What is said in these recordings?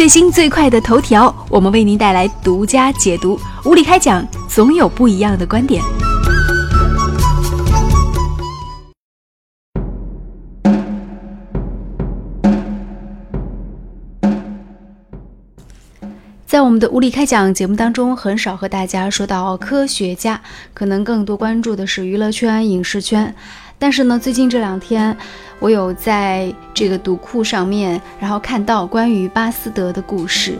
最新最快的头条，我们为您带来独家解读。无理开讲，总有不一样的观点。在我们的无理开讲节目当中，很少和大家说到科学家，可能更多关注的是娱乐圈、影视圈。但是呢，最近这两天，我有在这个读库上面，然后看到关于巴斯德的故事，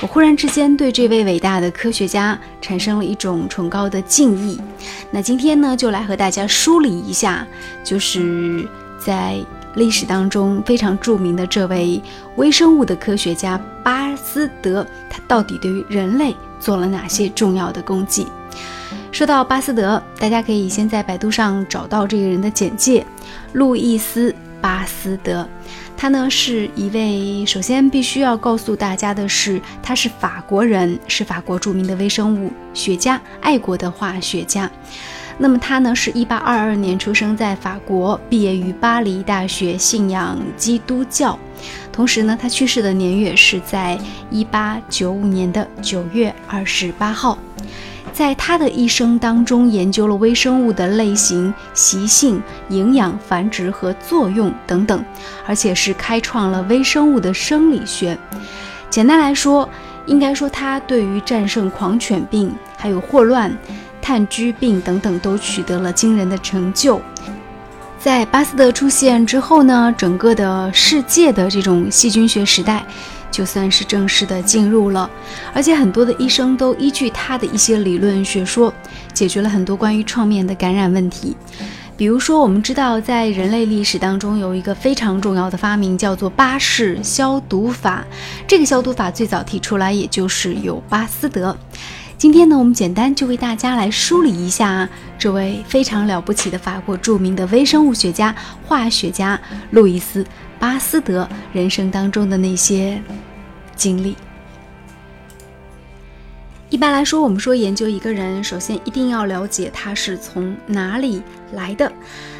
我忽然之间对这位伟大的科学家产生了一种崇高的敬意。那今天呢，就来和大家梳理一下，就是在。历史当中非常著名的这位微生物的科学家巴斯德，他到底对于人类做了哪些重要的功绩？说到巴斯德，大家可以先在百度上找到这个人的简介：路易斯·巴斯德。他呢是一位，首先必须要告诉大家的是，他是法国人，是法国著名的微生物学家，爱国的化学家。那么他呢，是一八二二年出生在法国，毕业于巴黎大学，信仰基督教。同时呢，他去世的年月是在一八九五年的九月二十八号。在他的一生当中，研究了微生物的类型、习性、营养、繁殖和作用等等，而且是开创了微生物的生理学。简单来说，应该说他对于战胜狂犬病还有霍乱。炭疽病等等都取得了惊人的成就。在巴斯德出现之后呢，整个的世界的这种细菌学时代就算是正式的进入了。而且很多的医生都依据他的一些理论学说，解决了很多关于创面的感染问题。比如说，我们知道在人类历史当中有一个非常重要的发明，叫做巴氏消毒法。这个消毒法最早提出来，也就是有巴斯德。今天呢，我们简单就为大家来梳理一下这位非常了不起的法国著名的微生物学家、化学家路易斯·巴斯德人生当中的那些经历。一般来说，我们说研究一个人，首先一定要了解他是从哪里来的。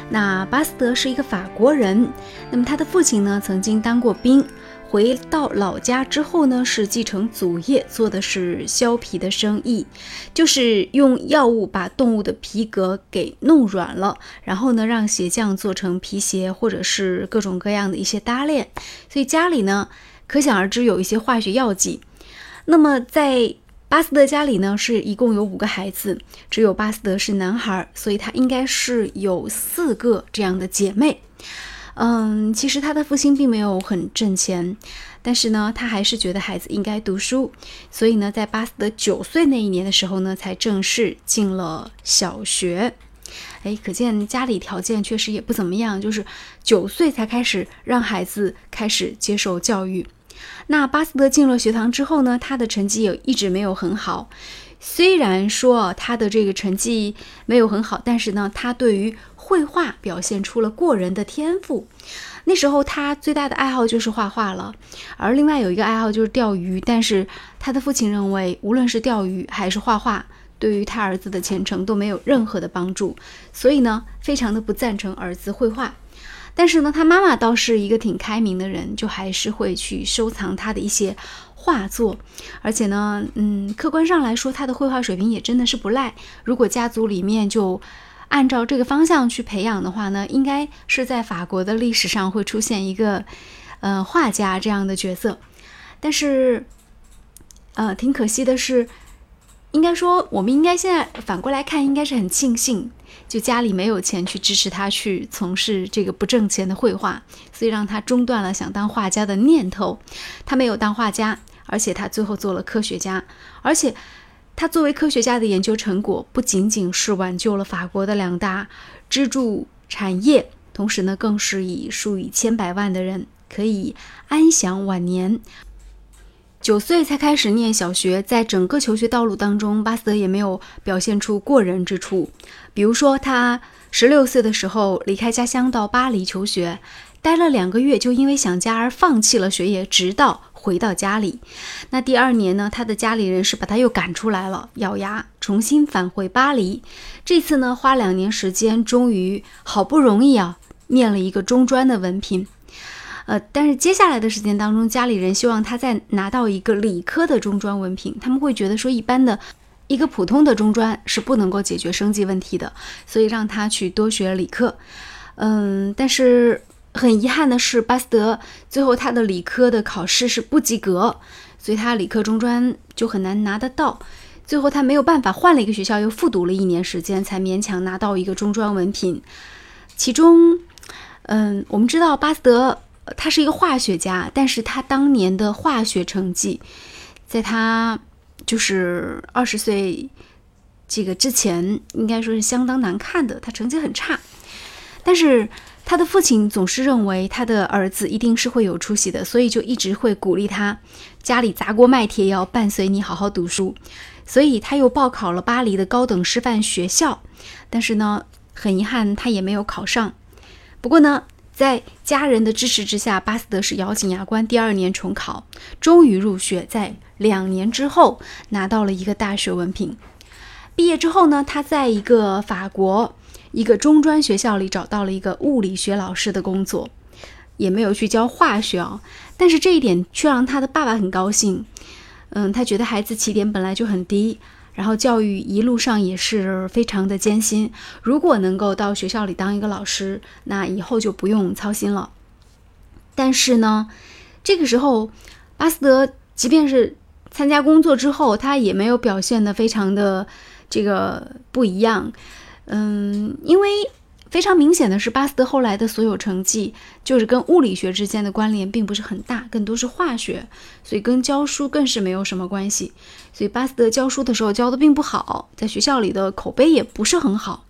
那巴斯德是一个法国人，那么他的父亲呢，曾经当过兵。回到老家之后呢，是继承祖业，做的是削皮的生意，就是用药物把动物的皮革给弄软了，然后呢，让鞋匠做成皮鞋或者是各种各样的一些搭链。所以家里呢，可想而知有一些化学药剂。那么在巴斯德家里呢，是一共有五个孩子，只有巴斯德是男孩，所以他应该是有四个这样的姐妹。嗯，其实他的父亲并没有很挣钱，但是呢，他还是觉得孩子应该读书，所以呢，在巴斯德九岁那一年的时候呢，才正式进了小学。哎，可见家里条件确实也不怎么样，就是九岁才开始让孩子开始接受教育。那巴斯德进了学堂之后呢，他的成绩也一直没有很好。虽然说他的这个成绩没有很好，但是呢，他对于绘画表现出了过人的天赋。那时候他最大的爱好就是画画了，而另外有一个爱好就是钓鱼。但是他的父亲认为，无论是钓鱼还是画画，对于他儿子的前程都没有任何的帮助，所以呢，非常的不赞成儿子绘画。但是呢，他妈妈倒是一个挺开明的人，就还是会去收藏他的一些画作。而且呢，嗯，客观上来说，他的绘画水平也真的是不赖。如果家族里面就按照这个方向去培养的话呢，应该是在法国的历史上会出现一个，呃，画家这样的角色。但是，呃，挺可惜的是，应该说，我们应该现在反过来看，应该是很庆幸，就家里没有钱去支持他去从事这个不挣钱的绘画，所以让他中断了想当画家的念头。他没有当画家，而且他最后做了科学家，而且。他作为科学家的研究成果，不仅仅是挽救了法国的两大支柱产业，同时呢，更是以数以千百万的人可以安享晚年。九岁才开始念小学，在整个求学道路当中，巴斯德也没有表现出过人之处。比如说，他十六岁的时候离开家乡到巴黎求学，待了两个月，就因为想家而放弃了学业，直到。回到家里，那第二年呢，他的家里人是把他又赶出来了，咬牙重新返回巴黎。这次呢，花两年时间，终于好不容易啊，念了一个中专的文凭。呃，但是接下来的时间当中，家里人希望他再拿到一个理科的中专文凭，他们会觉得说一般的一个普通的中专是不能够解决生计问题的，所以让他去多学理科。嗯，但是很遗憾的是，巴斯德最后他的理科的考试是不及格，所以他理科中专就很难拿得到。最后他没有办法换了一个学校，又复读了一年时间，才勉强拿到一个中专文凭。其中，嗯，我们知道巴斯德。他是一个化学家，但是他当年的化学成绩，在他就是二十岁这个之前，应该说是相当难看的。他成绩很差，但是他的父亲总是认为他的儿子一定是会有出息的，所以就一直会鼓励他，家里砸锅卖铁也要伴随你好好读书。所以他又报考了巴黎的高等师范学校，但是呢，很遗憾他也没有考上。不过呢。在家人的支持之下，巴斯德是咬紧牙关，第二年重考，终于入学。在两年之后，拿到了一个大学文凭。毕业之后呢，他在一个法国一个中专学校里找到了一个物理学老师的工作，也没有去教化学啊。但是这一点却让他的爸爸很高兴。嗯，他觉得孩子起点本来就很低。然后教育一路上也是非常的艰辛。如果能够到学校里当一个老师，那以后就不用操心了。但是呢，这个时候，巴斯德即便是参加工作之后，他也没有表现的非常的这个不一样。嗯，因为。非常明显的是，巴斯德后来的所有成绩就是跟物理学之间的关联并不是很大，更多是化学，所以跟教书更是没有什么关系。所以巴斯德教书的时候教的并不好，在学校里的口碑也不是很好。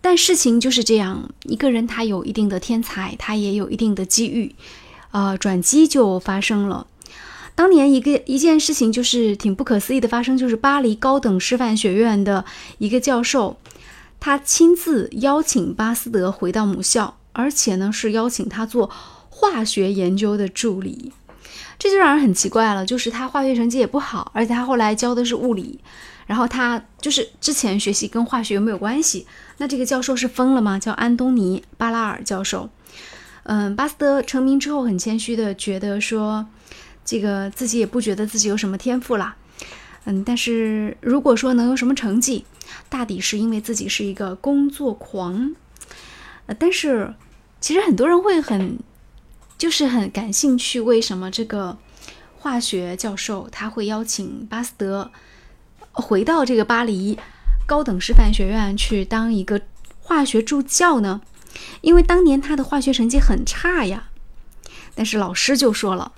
但事情就是这样，一个人他有一定的天才，他也有一定的机遇，呃，转机就发生了。当年一个一件事情就是挺不可思议的发生，就是巴黎高等师范学院的一个教授。他亲自邀请巴斯德回到母校，而且呢是邀请他做化学研究的助理，这就让人很奇怪了。就是他化学成绩也不好，而且他后来教的是物理，然后他就是之前学习跟化学有没有关系？那这个教授是疯了吗？叫安东尼·巴拉尔教授。嗯，巴斯德成名之后很谦虚的觉得说，这个自己也不觉得自己有什么天赋啦。嗯，但是如果说能有什么成绩？大抵是因为自己是一个工作狂，呃，但是其实很多人会很，就是很感兴趣，为什么这个化学教授他会邀请巴斯德回到这个巴黎高等师范学院去当一个化学助教呢？因为当年他的化学成绩很差呀。但是老师就说了，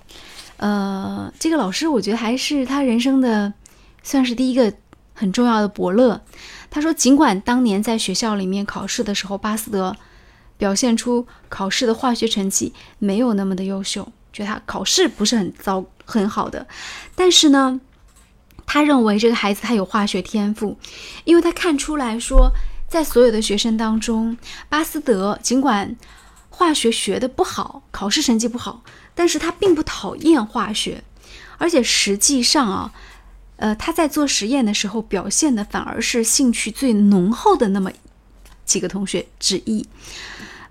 呃，这个老师我觉得还是他人生的算是第一个。很重要的伯乐，他说，尽管当年在学校里面考试的时候，巴斯德表现出考试的化学成绩没有那么的优秀，觉得他考试不是很糟很好的，但是呢，他认为这个孩子他有化学天赋，因为他看出来说，在所有的学生当中，巴斯德尽管化学学的不好，考试成绩不好，但是他并不讨厌化学，而且实际上啊。呃，他在做实验的时候表现的反而是兴趣最浓厚的那么几个同学之一，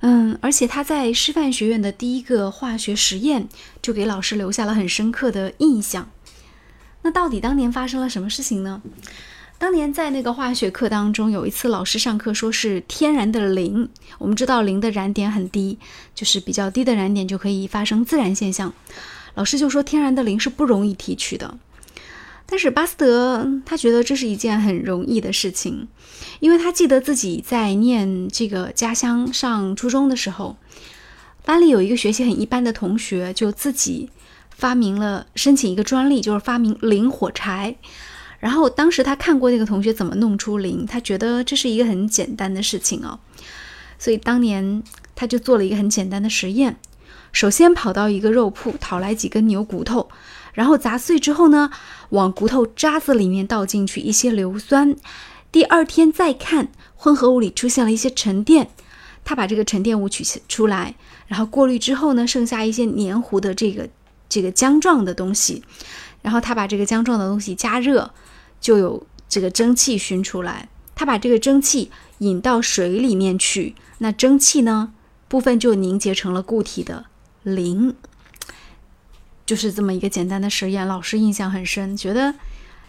嗯，而且他在师范学院的第一个化学实验就给老师留下了很深刻的印象。那到底当年发生了什么事情呢？当年在那个化学课当中，有一次老师上课说是天然的磷，我们知道磷的燃点很低，就是比较低的燃点就可以发生自然现象，老师就说天然的磷是不容易提取的。但是巴斯德他觉得这是一件很容易的事情，因为他记得自己在念这个家乡上初中的时候，班里有一个学习很一般的同学，就自己发明了申请一个专利，就是发明磷火柴。然后当时他看过那个同学怎么弄出磷，他觉得这是一个很简单的事情哦，所以当年他就做了一个很简单的实验，首先跑到一个肉铺讨来几根牛骨头。然后砸碎之后呢，往骨头渣子里面倒进去一些硫酸。第二天再看，混合物里出现了一些沉淀。他把这个沉淀物取出来，然后过滤之后呢，剩下一些黏糊的这个这个浆状的东西。然后他把这个浆状的东西加热，就有这个蒸汽熏出来。他把这个蒸汽引到水里面去，那蒸汽呢部分就凝结成了固体的磷。就是这么一个简单的实验，老师印象很深，觉得，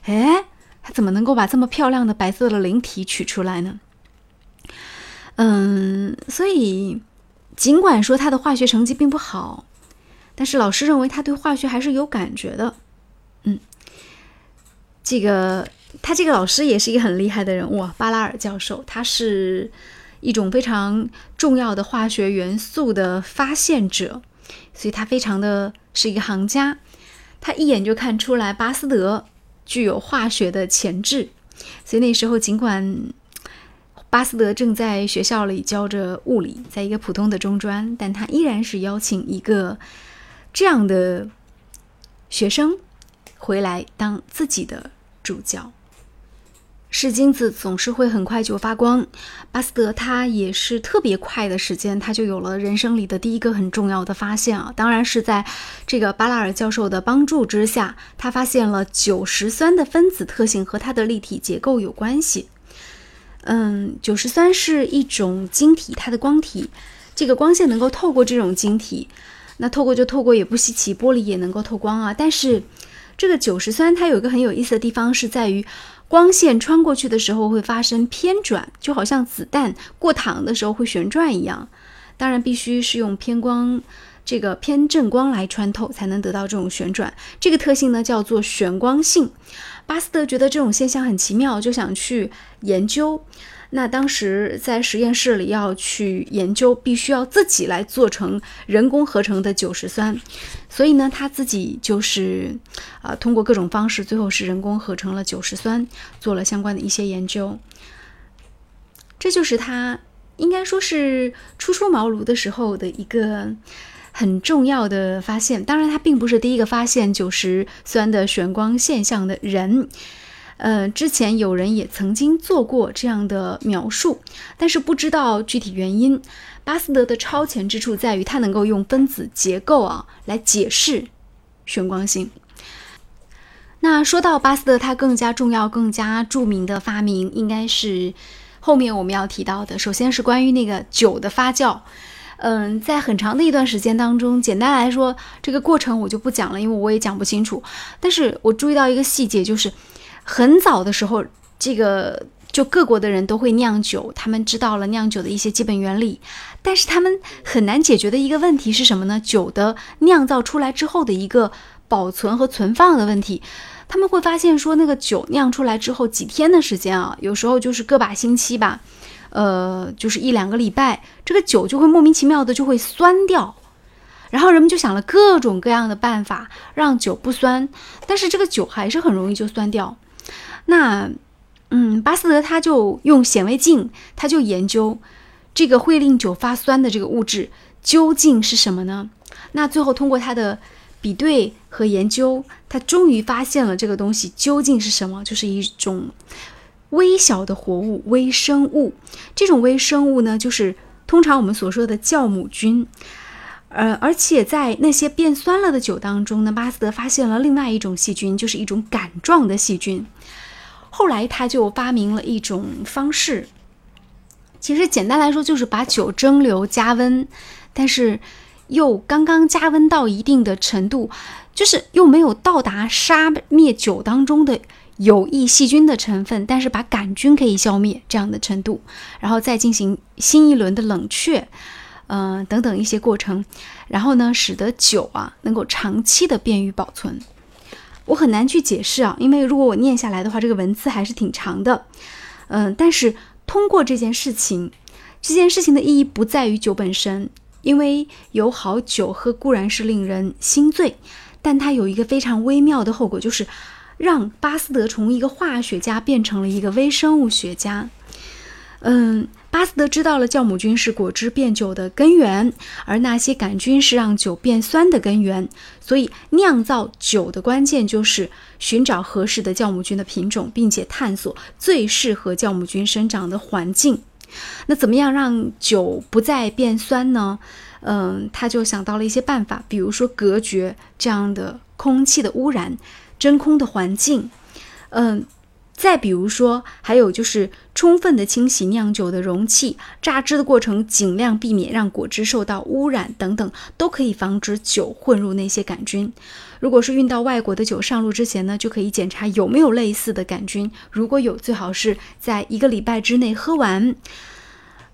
哎，他怎么能够把这么漂亮的白色的灵体取出来呢？嗯，所以尽管说他的化学成绩并不好，但是老师认为他对化学还是有感觉的。嗯，这个他这个老师也是一个很厉害的人物，巴拉尔教授，他是一种非常重要的化学元素的发现者，所以他非常的是一个行家，他一眼就看出来巴斯德具有化学的潜质，所以那时候尽管。巴斯德正在学校里教着物理，在一个普通的中专，但他依然是邀请一个这样的学生回来当自己的助教。是金子总是会很快就发光，巴斯德他也是特别快的时间，他就有了人生里的第一个很重要的发现啊！当然是在这个巴拉尔教授的帮助之下，他发现了酒石酸的分子特性和它的立体结构有关系。嗯，酒石酸是一种晶体，它的光体，这个光线能够透过这种晶体，那透过就透过也不稀奇，玻璃也能够透光啊。但是这个酒石酸它有一个很有意思的地方，是在于光线穿过去的时候会发生偏转，就好像子弹过膛的时候会旋转一样。当然必须是用偏光，这个偏振光来穿透才能得到这种旋转。这个特性呢叫做旋光性。巴斯德觉得这种现象很奇妙，就想去研究。那当时在实验室里要去研究，必须要自己来做成人工合成的酒石酸，所以呢，他自己就是啊，通过各种方式，最后是人工合成了酒石酸，做了相关的一些研究。这就是他应该说是初出茅庐的时候的一个。很重要的发现，当然他并不是第一个发现酒石酸的旋光现象的人。呃，之前有人也曾经做过这样的描述，但是不知道具体原因。巴斯德的超前之处在于，他能够用分子结构啊来解释旋光性。那说到巴斯德，他更加重要、更加著名的发明，应该是后面我们要提到的。首先是关于那个酒的发酵。嗯，在很长的一段时间当中，简单来说，这个过程我就不讲了，因为我也讲不清楚。但是我注意到一个细节，就是很早的时候，这个就各国的人都会酿酒，他们知道了酿酒的一些基本原理，但是他们很难解决的一个问题是什么呢？酒的酿造出来之后的一个保存和存放的问题。他们会发现说，那个酒酿出来之后几天的时间啊，有时候就是个把星期吧。呃，就是一两个礼拜，这个酒就会莫名其妙的就会酸掉，然后人们就想了各种各样的办法让酒不酸，但是这个酒还是很容易就酸掉。那，嗯，巴斯德他就用显微镜，他就研究这个会令酒发酸的这个物质究竟是什么呢？那最后通过他的比对和研究，他终于发现了这个东西究竟是什么，就是一种。微小的活物，微生物，这种微生物呢，就是通常我们所说的酵母菌。呃，而且在那些变酸了的酒当中呢，巴斯德发现了另外一种细菌，就是一种杆状的细菌。后来他就发明了一种方式，其实简单来说就是把酒蒸馏加温，但是又刚刚加温到一定的程度，就是又没有到达杀灭酒当中的。有益细菌的成分，但是把杆菌可以消灭这样的程度，然后再进行新一轮的冷却，嗯，等等一些过程，然后呢，使得酒啊能够长期的便于保存。我很难去解释啊，因为如果我念下来的话，这个文字还是挺长的，嗯，但是通过这件事情，这件事情的意义不在于酒本身，因为有好酒喝固然是令人心醉，但它有一个非常微妙的后果，就是。让巴斯德从一个化学家变成了一个微生物学家。嗯，巴斯德知道了酵母菌是果汁变酒的根源，而那些杆菌是让酒变酸的根源。所以，酿造酒的关键就是寻找合适的酵母菌的品种，并且探索最适合酵母菌生长的环境。那怎么样让酒不再变酸呢？嗯，他就想到了一些办法，比如说隔绝这样的空气的污染。真空的环境，嗯，再比如说，还有就是充分的清洗酿酒的容器，榨汁的过程尽量避免让果汁受到污染等等，都可以防止酒混入那些杆菌。如果是运到外国的酒上路之前呢，就可以检查有没有类似的杆菌，如果有，最好是在一个礼拜之内喝完。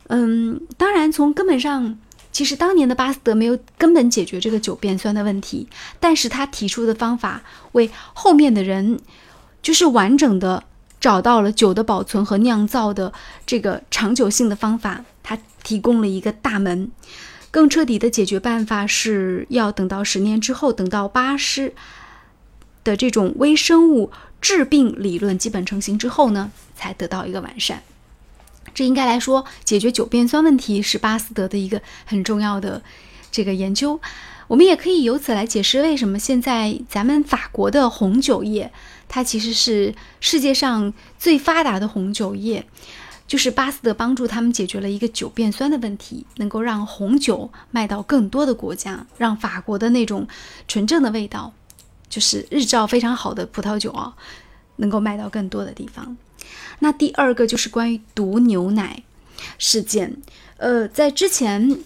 嗯，当然从根本上，其实当年的巴斯德没有根本解决这个酒变酸的问题，但是他提出的方法为后面的人就是完整的。找到了酒的保存和酿造的这个长久性的方法，它提供了一个大门。更彻底的解决办法是要等到十年之后，等到巴氏的这种微生物致病理论基本成型之后呢，才得到一个完善。这应该来说，解决酒变酸问题是巴斯德的一个很重要的这个研究。我们也可以由此来解释为什么现在咱们法国的红酒业。它其实是世界上最发达的红酒业，就是巴斯德帮助他们解决了一个酒变酸的问题，能够让红酒卖到更多的国家，让法国的那种纯正的味道，就是日照非常好的葡萄酒啊，能够卖到更多的地方。那第二个就是关于毒牛奶事件，呃，在之前，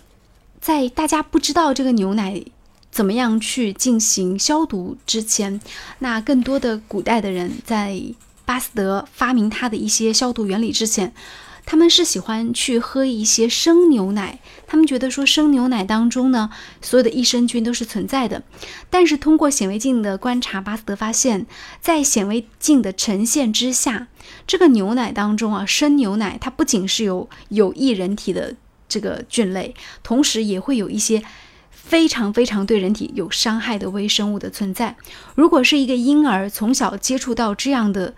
在大家不知道这个牛奶。怎么样去进行消毒？之前，那更多的古代的人在巴斯德发明他的一些消毒原理之前，他们是喜欢去喝一些生牛奶。他们觉得说生牛奶当中呢，所有的益生菌都是存在的。但是通过显微镜的观察，巴斯德发现，在显微镜的呈现之下，这个牛奶当中啊，生牛奶它不仅是有有益人体的这个菌类，同时也会有一些。非常非常对人体有伤害的微生物的存在。如果是一个婴儿从小接触到这样的，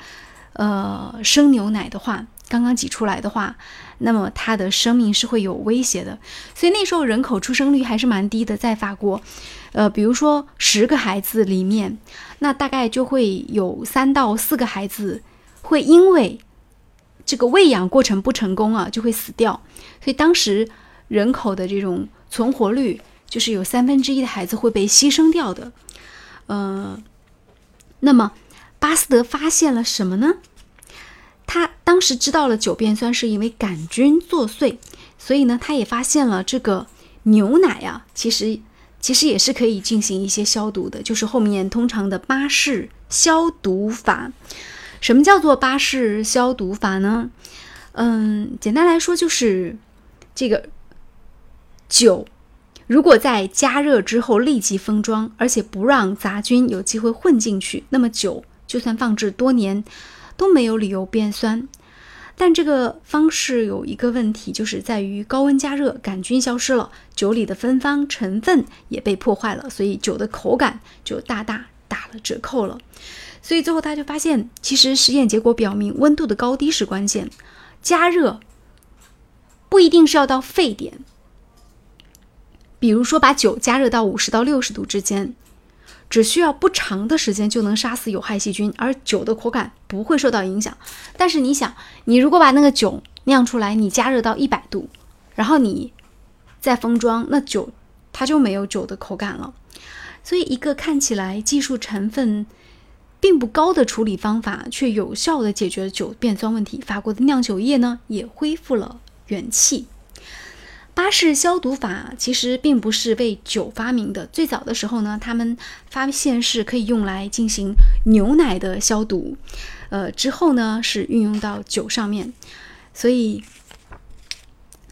呃，生牛奶的话，刚刚挤出来的话，那么他的生命是会有威胁的。所以那时候人口出生率还是蛮低的，在法国，呃，比如说十个孩子里面，那大概就会有三到四个孩子会因为这个喂养过程不成功啊，就会死掉。所以当时人口的这种存活率。就是有三分之一的孩子会被牺牲掉的，呃，那么巴斯德发现了什么呢？他当时知道了酒变酸是因为杆菌作祟，所以呢，他也发现了这个牛奶呀，其实其实也是可以进行一些消毒的，就是后面通常的巴氏消毒法。什么叫做巴氏消毒法呢？嗯，简单来说就是这个酒。如果在加热之后立即封装，而且不让杂菌有机会混进去，那么酒就算放置多年都没有理由变酸。但这个方式有一个问题，就是在于高温加热，杆菌消失了，酒里的芬芳成分也被破坏了，所以酒的口感就大大打了折扣了。所以最后他就发现，其实实验结果表明，温度的高低是关键，加热不一定是要到沸点。比如说，把酒加热到五十到六十度之间，只需要不长的时间就能杀死有害细菌，而酒的口感不会受到影响。但是你想，你如果把那个酒酿出来，你加热到一百度，然后你再封装，那酒它就没有酒的口感了。所以，一个看起来技术成分并不高的处理方法，却有效的解决了酒变酸问题。法国的酿酒业呢，也恢复了元气。巴氏消毒法其实并不是为酒发明的。最早的时候呢，他们发现是可以用来进行牛奶的消毒，呃，之后呢是运用到酒上面，所以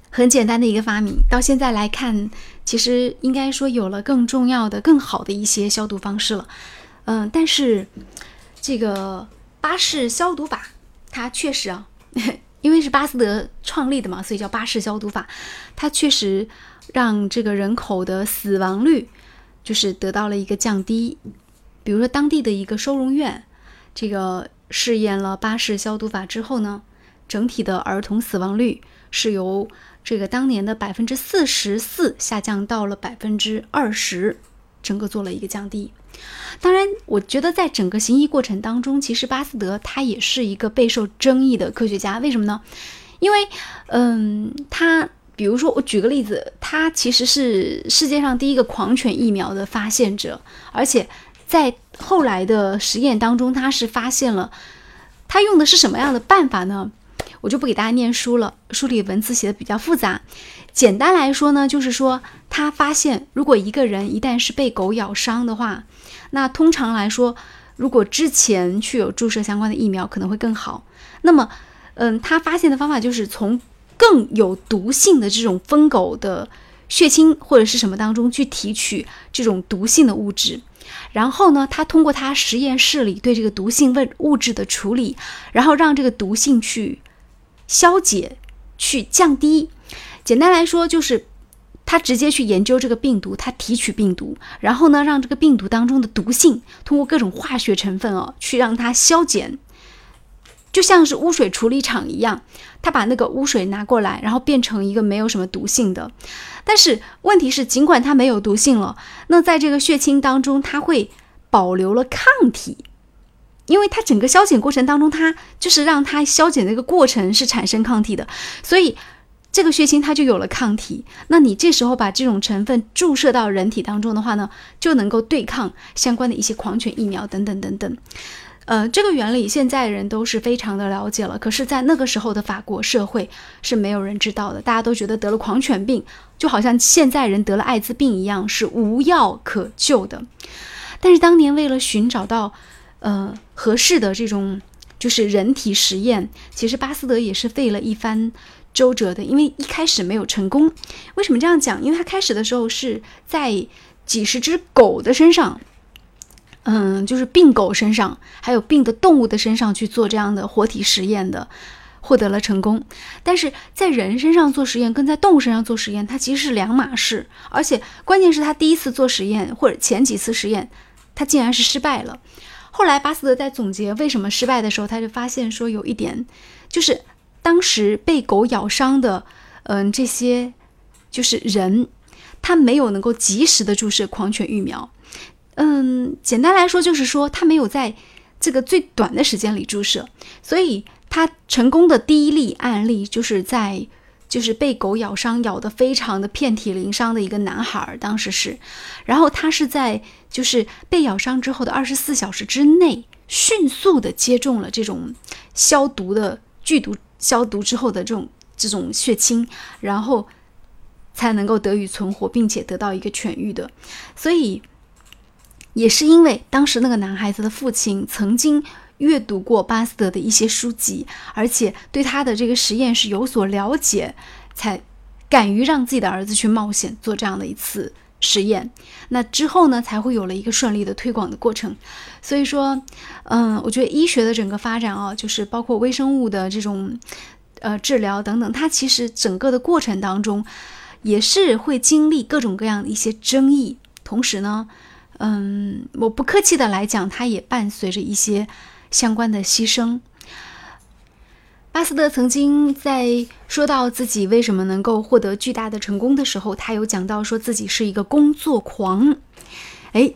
很简单的一个发明。到现在来看，其实应该说有了更重要的、更好的一些消毒方式了。嗯，但是这个巴氏消毒法，它确实啊。因为是巴斯德创立的嘛，所以叫巴氏消毒法。它确实让这个人口的死亡率就是得到了一个降低。比如说，当地的一个收容院，这个试验了巴氏消毒法之后呢，整体的儿童死亡率是由这个当年的百分之四十四下降到了百分之二十，整个做了一个降低。当然，我觉得在整个行医过程当中，其实巴斯德他也是一个备受争议的科学家。为什么呢？因为，嗯，他比如说，我举个例子，他其实是世界上第一个狂犬疫苗的发现者，而且在后来的实验当中，他是发现了他用的是什么样的办法呢？我就不给大家念书了，书里文字写的比较复杂。简单来说呢，就是说他发现，如果一个人一旦是被狗咬伤的话，那通常来说，如果之前去有注射相关的疫苗，可能会更好。那么，嗯，他发现的方法就是从更有毒性的这种疯狗的血清或者是什么当中去提取这种毒性的物质。然后呢，他通过他实验室里对这个毒性问物质的处理，然后让这个毒性去消解、去降低。简单来说，就是他直接去研究这个病毒，他提取病毒，然后呢，让这个病毒当中的毒性通过各种化学成分哦，去让它消减。就像是污水处理厂一样，他把那个污水拿过来，然后变成一个没有什么毒性的。但是问题是，尽管它没有毒性了，那在这个血清当中，它会保留了抗体，因为它整个消减过程当中，它就是让它消减的一个过程是产生抗体的，所以这个血清它就有了抗体。那你这时候把这种成分注射到人体当中的话呢，就能够对抗相关的一些狂犬疫苗等等等等。呃，这个原理现在人都是非常的了解了，可是，在那个时候的法国社会是没有人知道的，大家都觉得得了狂犬病，就好像现在人得了艾滋病一样，是无药可救的。但是当年为了寻找到，呃，合适的这种就是人体实验，其实巴斯德也是费了一番周折的，因为一开始没有成功。为什么这样讲？因为他开始的时候是在几十只狗的身上。嗯，就是病狗身上，还有病的动物的身上去做这样的活体实验的，获得了成功。但是在人身上做实验，跟在动物身上做实验，它其实是两码事。而且关键是他第一次做实验，或者前几次实验，他竟然是失败了。后来巴斯德在总结为什么失败的时候，他就发现说有一点，就是当时被狗咬伤的，嗯，这些就是人，他没有能够及时的注射狂犬疫苗。嗯，简单来说就是说，他没有在这个最短的时间里注射，所以他成功的第一例案例就是在就是被狗咬伤，咬得非常的遍体鳞伤的一个男孩，当时是，然后他是在就是被咬伤之后的二十四小时之内，迅速的接种了这种消毒的剧毒消毒之后的这种这种血清，然后才能够得以存活，并且得到一个痊愈的，所以。也是因为当时那个男孩子的父亲曾经阅读过巴斯德的一些书籍，而且对他的这个实验是有所了解，才敢于让自己的儿子去冒险做这样的一次实验。那之后呢，才会有了一个顺利的推广的过程。所以说，嗯，我觉得医学的整个发展啊，就是包括微生物的这种呃治疗等等，它其实整个的过程当中也是会经历各种各样的一些争议，同时呢。嗯，我不客气的来讲，它也伴随着一些相关的牺牲。巴斯德曾经在说到自己为什么能够获得巨大的成功的时候，他有讲到说自己是一个工作狂。哎，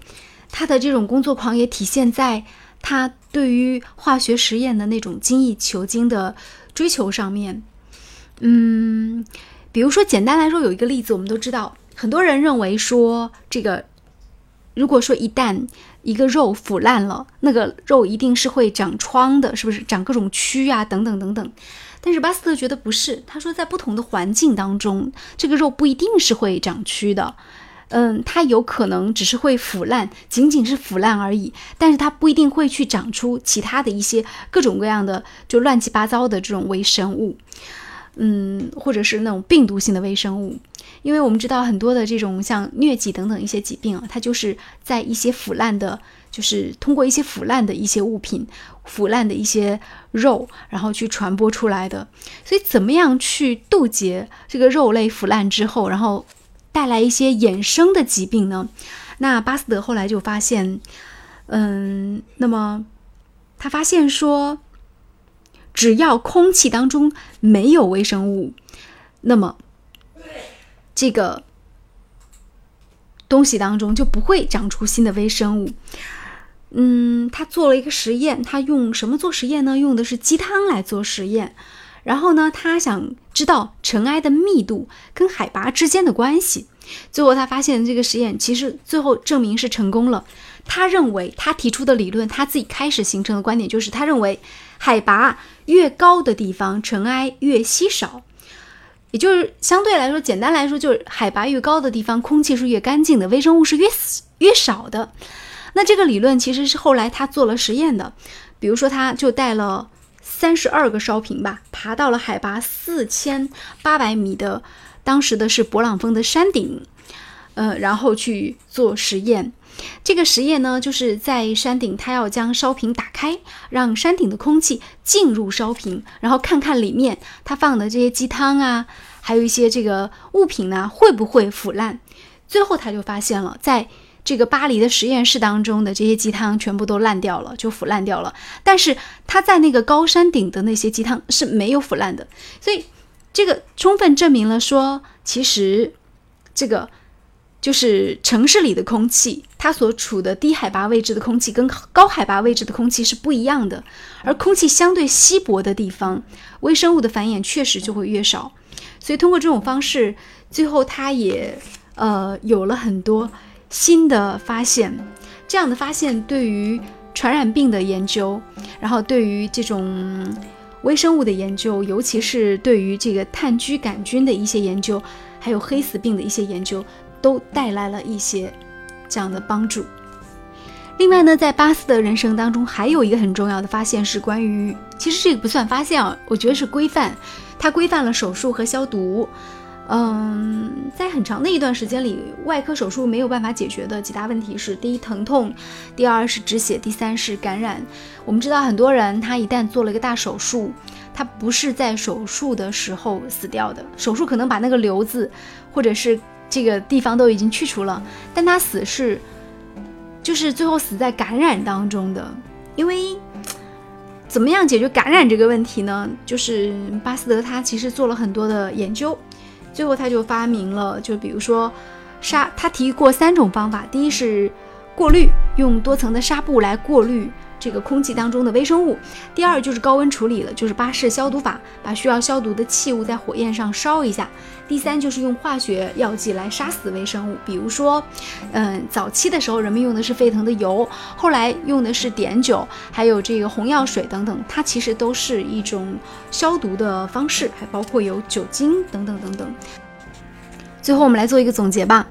他的这种工作狂也体现在他对于化学实验的那种精益求精的追求上面。嗯，比如说，简单来说，有一个例子，我们都知道，很多人认为说这个。如果说一旦一个肉腐烂了，那个肉一定是会长疮的，是不是长各种蛆啊等等等等？但是巴斯特觉得不是，他说在不同的环境当中，这个肉不一定是会长蛆的，嗯，它有可能只是会腐烂，仅仅是腐烂而已，但是它不一定会去长出其他的一些各种各样的就乱七八糟的这种微生物，嗯，或者是那种病毒性的微生物。因为我们知道很多的这种像疟疾等等一些疾病啊，它就是在一些腐烂的，就是通过一些腐烂的一些物品、腐烂的一些肉，然后去传播出来的。所以，怎么样去杜绝这个肉类腐烂之后，然后带来一些衍生的疾病呢？那巴斯德后来就发现，嗯，那么他发现说，只要空气当中没有微生物，那么。这个东西当中就不会长出新的微生物。嗯，他做了一个实验，他用什么做实验呢？用的是鸡汤来做实验。然后呢，他想知道尘埃的密度跟海拔之间的关系。最后他发现这个实验其实最后证明是成功了。他认为他提出的理论，他自己开始形成的观点就是，他认为海拔越高的地方尘埃越稀少，也就是相对来说，简单来说就是海拔越高的地方空气是越干净的，微生物是越越少的。那这个理论其实是后来他做了实验的，比如说他就带了三十二个烧瓶吧，爬到了海拔四千八百米的当时的是勃朗峰的山顶，呃，然后去做实验。这个实验呢，就是在山顶，他要将烧瓶打开，让山顶的空气进入烧瓶，然后看看里面他放的这些鸡汤啊，还有一些这个物品呢，会不会腐烂。最后他就发现了，在这个巴黎的实验室当中的这些鸡汤全部都烂掉了，就腐烂掉了。但是他在那个高山顶的那些鸡汤是没有腐烂的，所以这个充分证明了说，其实这个就是城市里的空气，它所处的低海拔位置的空气跟高海拔位置的空气是不一样的。而空气相对稀薄的地方，微生物的繁衍确实就会越少。所以通过这种方式，最后他也呃有了很多。新的发现，这样的发现对于传染病的研究，然后对于这种微生物的研究，尤其是对于这个炭疽杆菌的一些研究，还有黑死病的一些研究，都带来了一些这样的帮助。另外呢，在巴斯的人生当中，还有一个很重要的发现是关于，其实这个不算发现啊，我觉得是规范，它规范了手术和消毒。嗯，在很长的一段时间里，外科手术没有办法解决的几大问题是：第一，疼痛；第二是止血；第三是感染。我们知道，很多人他一旦做了一个大手术，他不是在手术的时候死掉的，手术可能把那个瘤子或者是这个地方都已经去除了，但他死是就是最后死在感染当中的。因为怎么样解决感染这个问题呢？就是巴斯德他其实做了很多的研究。最后，他就发明了，就比如说，纱。他提过三种方法，第一是过滤，用多层的纱布来过滤这个空气当中的微生物；第二就是高温处理了，就是巴氏消毒法，把需要消毒的器物在火焰上烧一下；第三就是用化学药剂来杀死微生物，比如说，嗯，早期的时候人们用的是沸腾的油，后来用的是碘酒，还有这个红药水等等，它其实都是一种消毒的方式，还包括有酒精等等等等。最后，我们来做一个总结吧。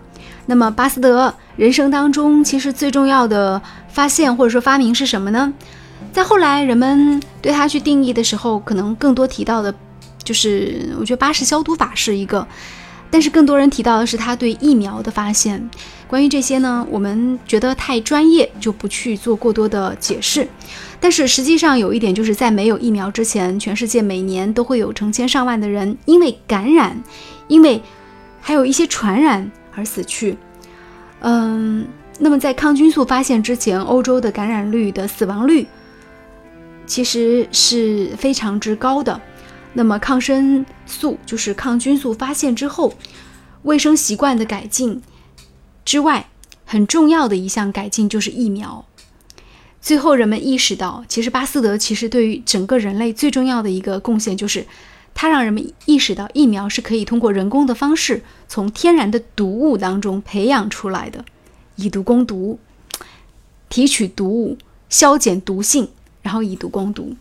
那么，巴斯德人生当中其实最重要的发现或者说发明是什么呢？在后来人们对他去定义的时候，可能更多提到的，就是我觉得巴氏消毒法是一个，但是更多人提到的是他对疫苗的发现。关于这些呢，我们觉得太专业，就不去做过多的解释。但是实际上有一点，就是在没有疫苗之前，全世界每年都会有成千上万的人因为感染，因为还有一些传染而死去，嗯，那么在抗菌素发现之前，欧洲的感染率的死亡率其实是非常之高的。那么抗生素就是抗菌素发现之后，卫生习惯的改进之外，很重要的一项改进就是疫苗。最后人们意识到，其实巴斯德其实对于整个人类最重要的一个贡献就是。它让人们意识到，疫苗是可以通过人工的方式从天然的毒物当中培养出来的，以毒攻毒，提取毒物，消减毒性，然后以毒攻毒。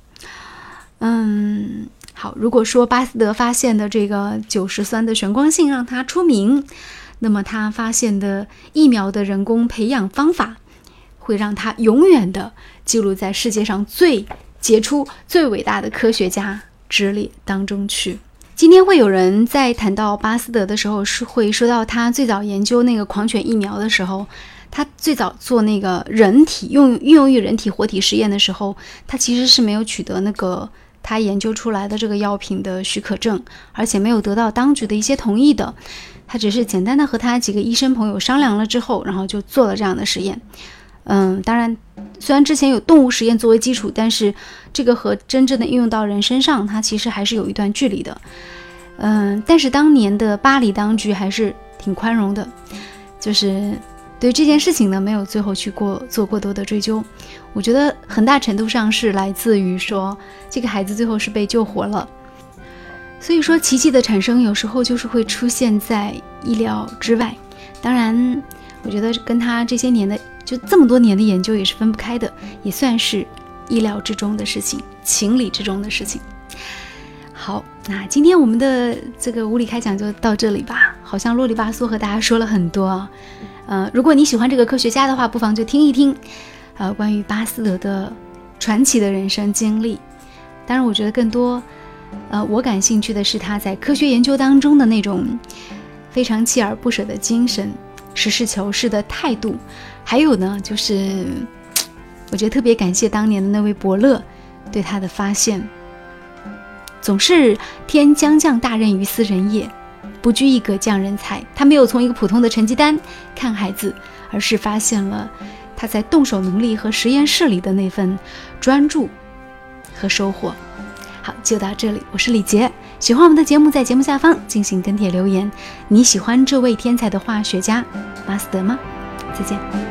嗯，好。如果说巴斯德发现的这个酒石酸的旋光性让他出名，那么他发现的疫苗的人工培养方法会让他永远的记录在世界上最杰出、最伟大的科学家。之列当中去。今天会有人在谈到巴斯德的时候，是会说到他最早研究那个狂犬疫苗的时候，他最早做那个人体用运用于人体活体实验的时候，他其实是没有取得那个他研究出来的这个药品的许可证，而且没有得到当局的一些同意的。他只是简单的和他几个医生朋友商量了之后，然后就做了这样的实验。嗯，当然，虽然之前有动物实验作为基础，但是这个和真正的应用到人身上，它其实还是有一段距离的。嗯，但是当年的巴黎当局还是挺宽容的，就是对这件事情呢，没有最后去过做过多的追究。我觉得很大程度上是来自于说，这个孩子最后是被救活了。所以说，奇迹的产生有时候就是会出现在意料之外。当然，我觉得跟他这些年的就这么多年的研究也是分不开的，也算是意料之中的事情，情理之中的事情。好，那今天我们的这个无理开讲就到这里吧。好像啰里吧嗦和大家说了很多啊。呃，如果你喜欢这个科学家的话，不妨就听一听，呃，关于巴斯德的传奇的人生经历。当然，我觉得更多。呃，我感兴趣的是他在科学研究当中的那种非常锲而不舍的精神、实事求是的态度，还有呢，就是 我觉得特别感谢当年的那位伯乐对他的发现。总是天将降大任于斯人也，不拘一格降人才。他没有从一个普通的成绩单看孩子，而是发现了他在动手能力和实验室里的那份专注和收获。好，就到这里。我是李杰，喜欢我们的节目，在节目下方进行跟帖留言。你喜欢这位天才的化学家巴斯德吗？再见。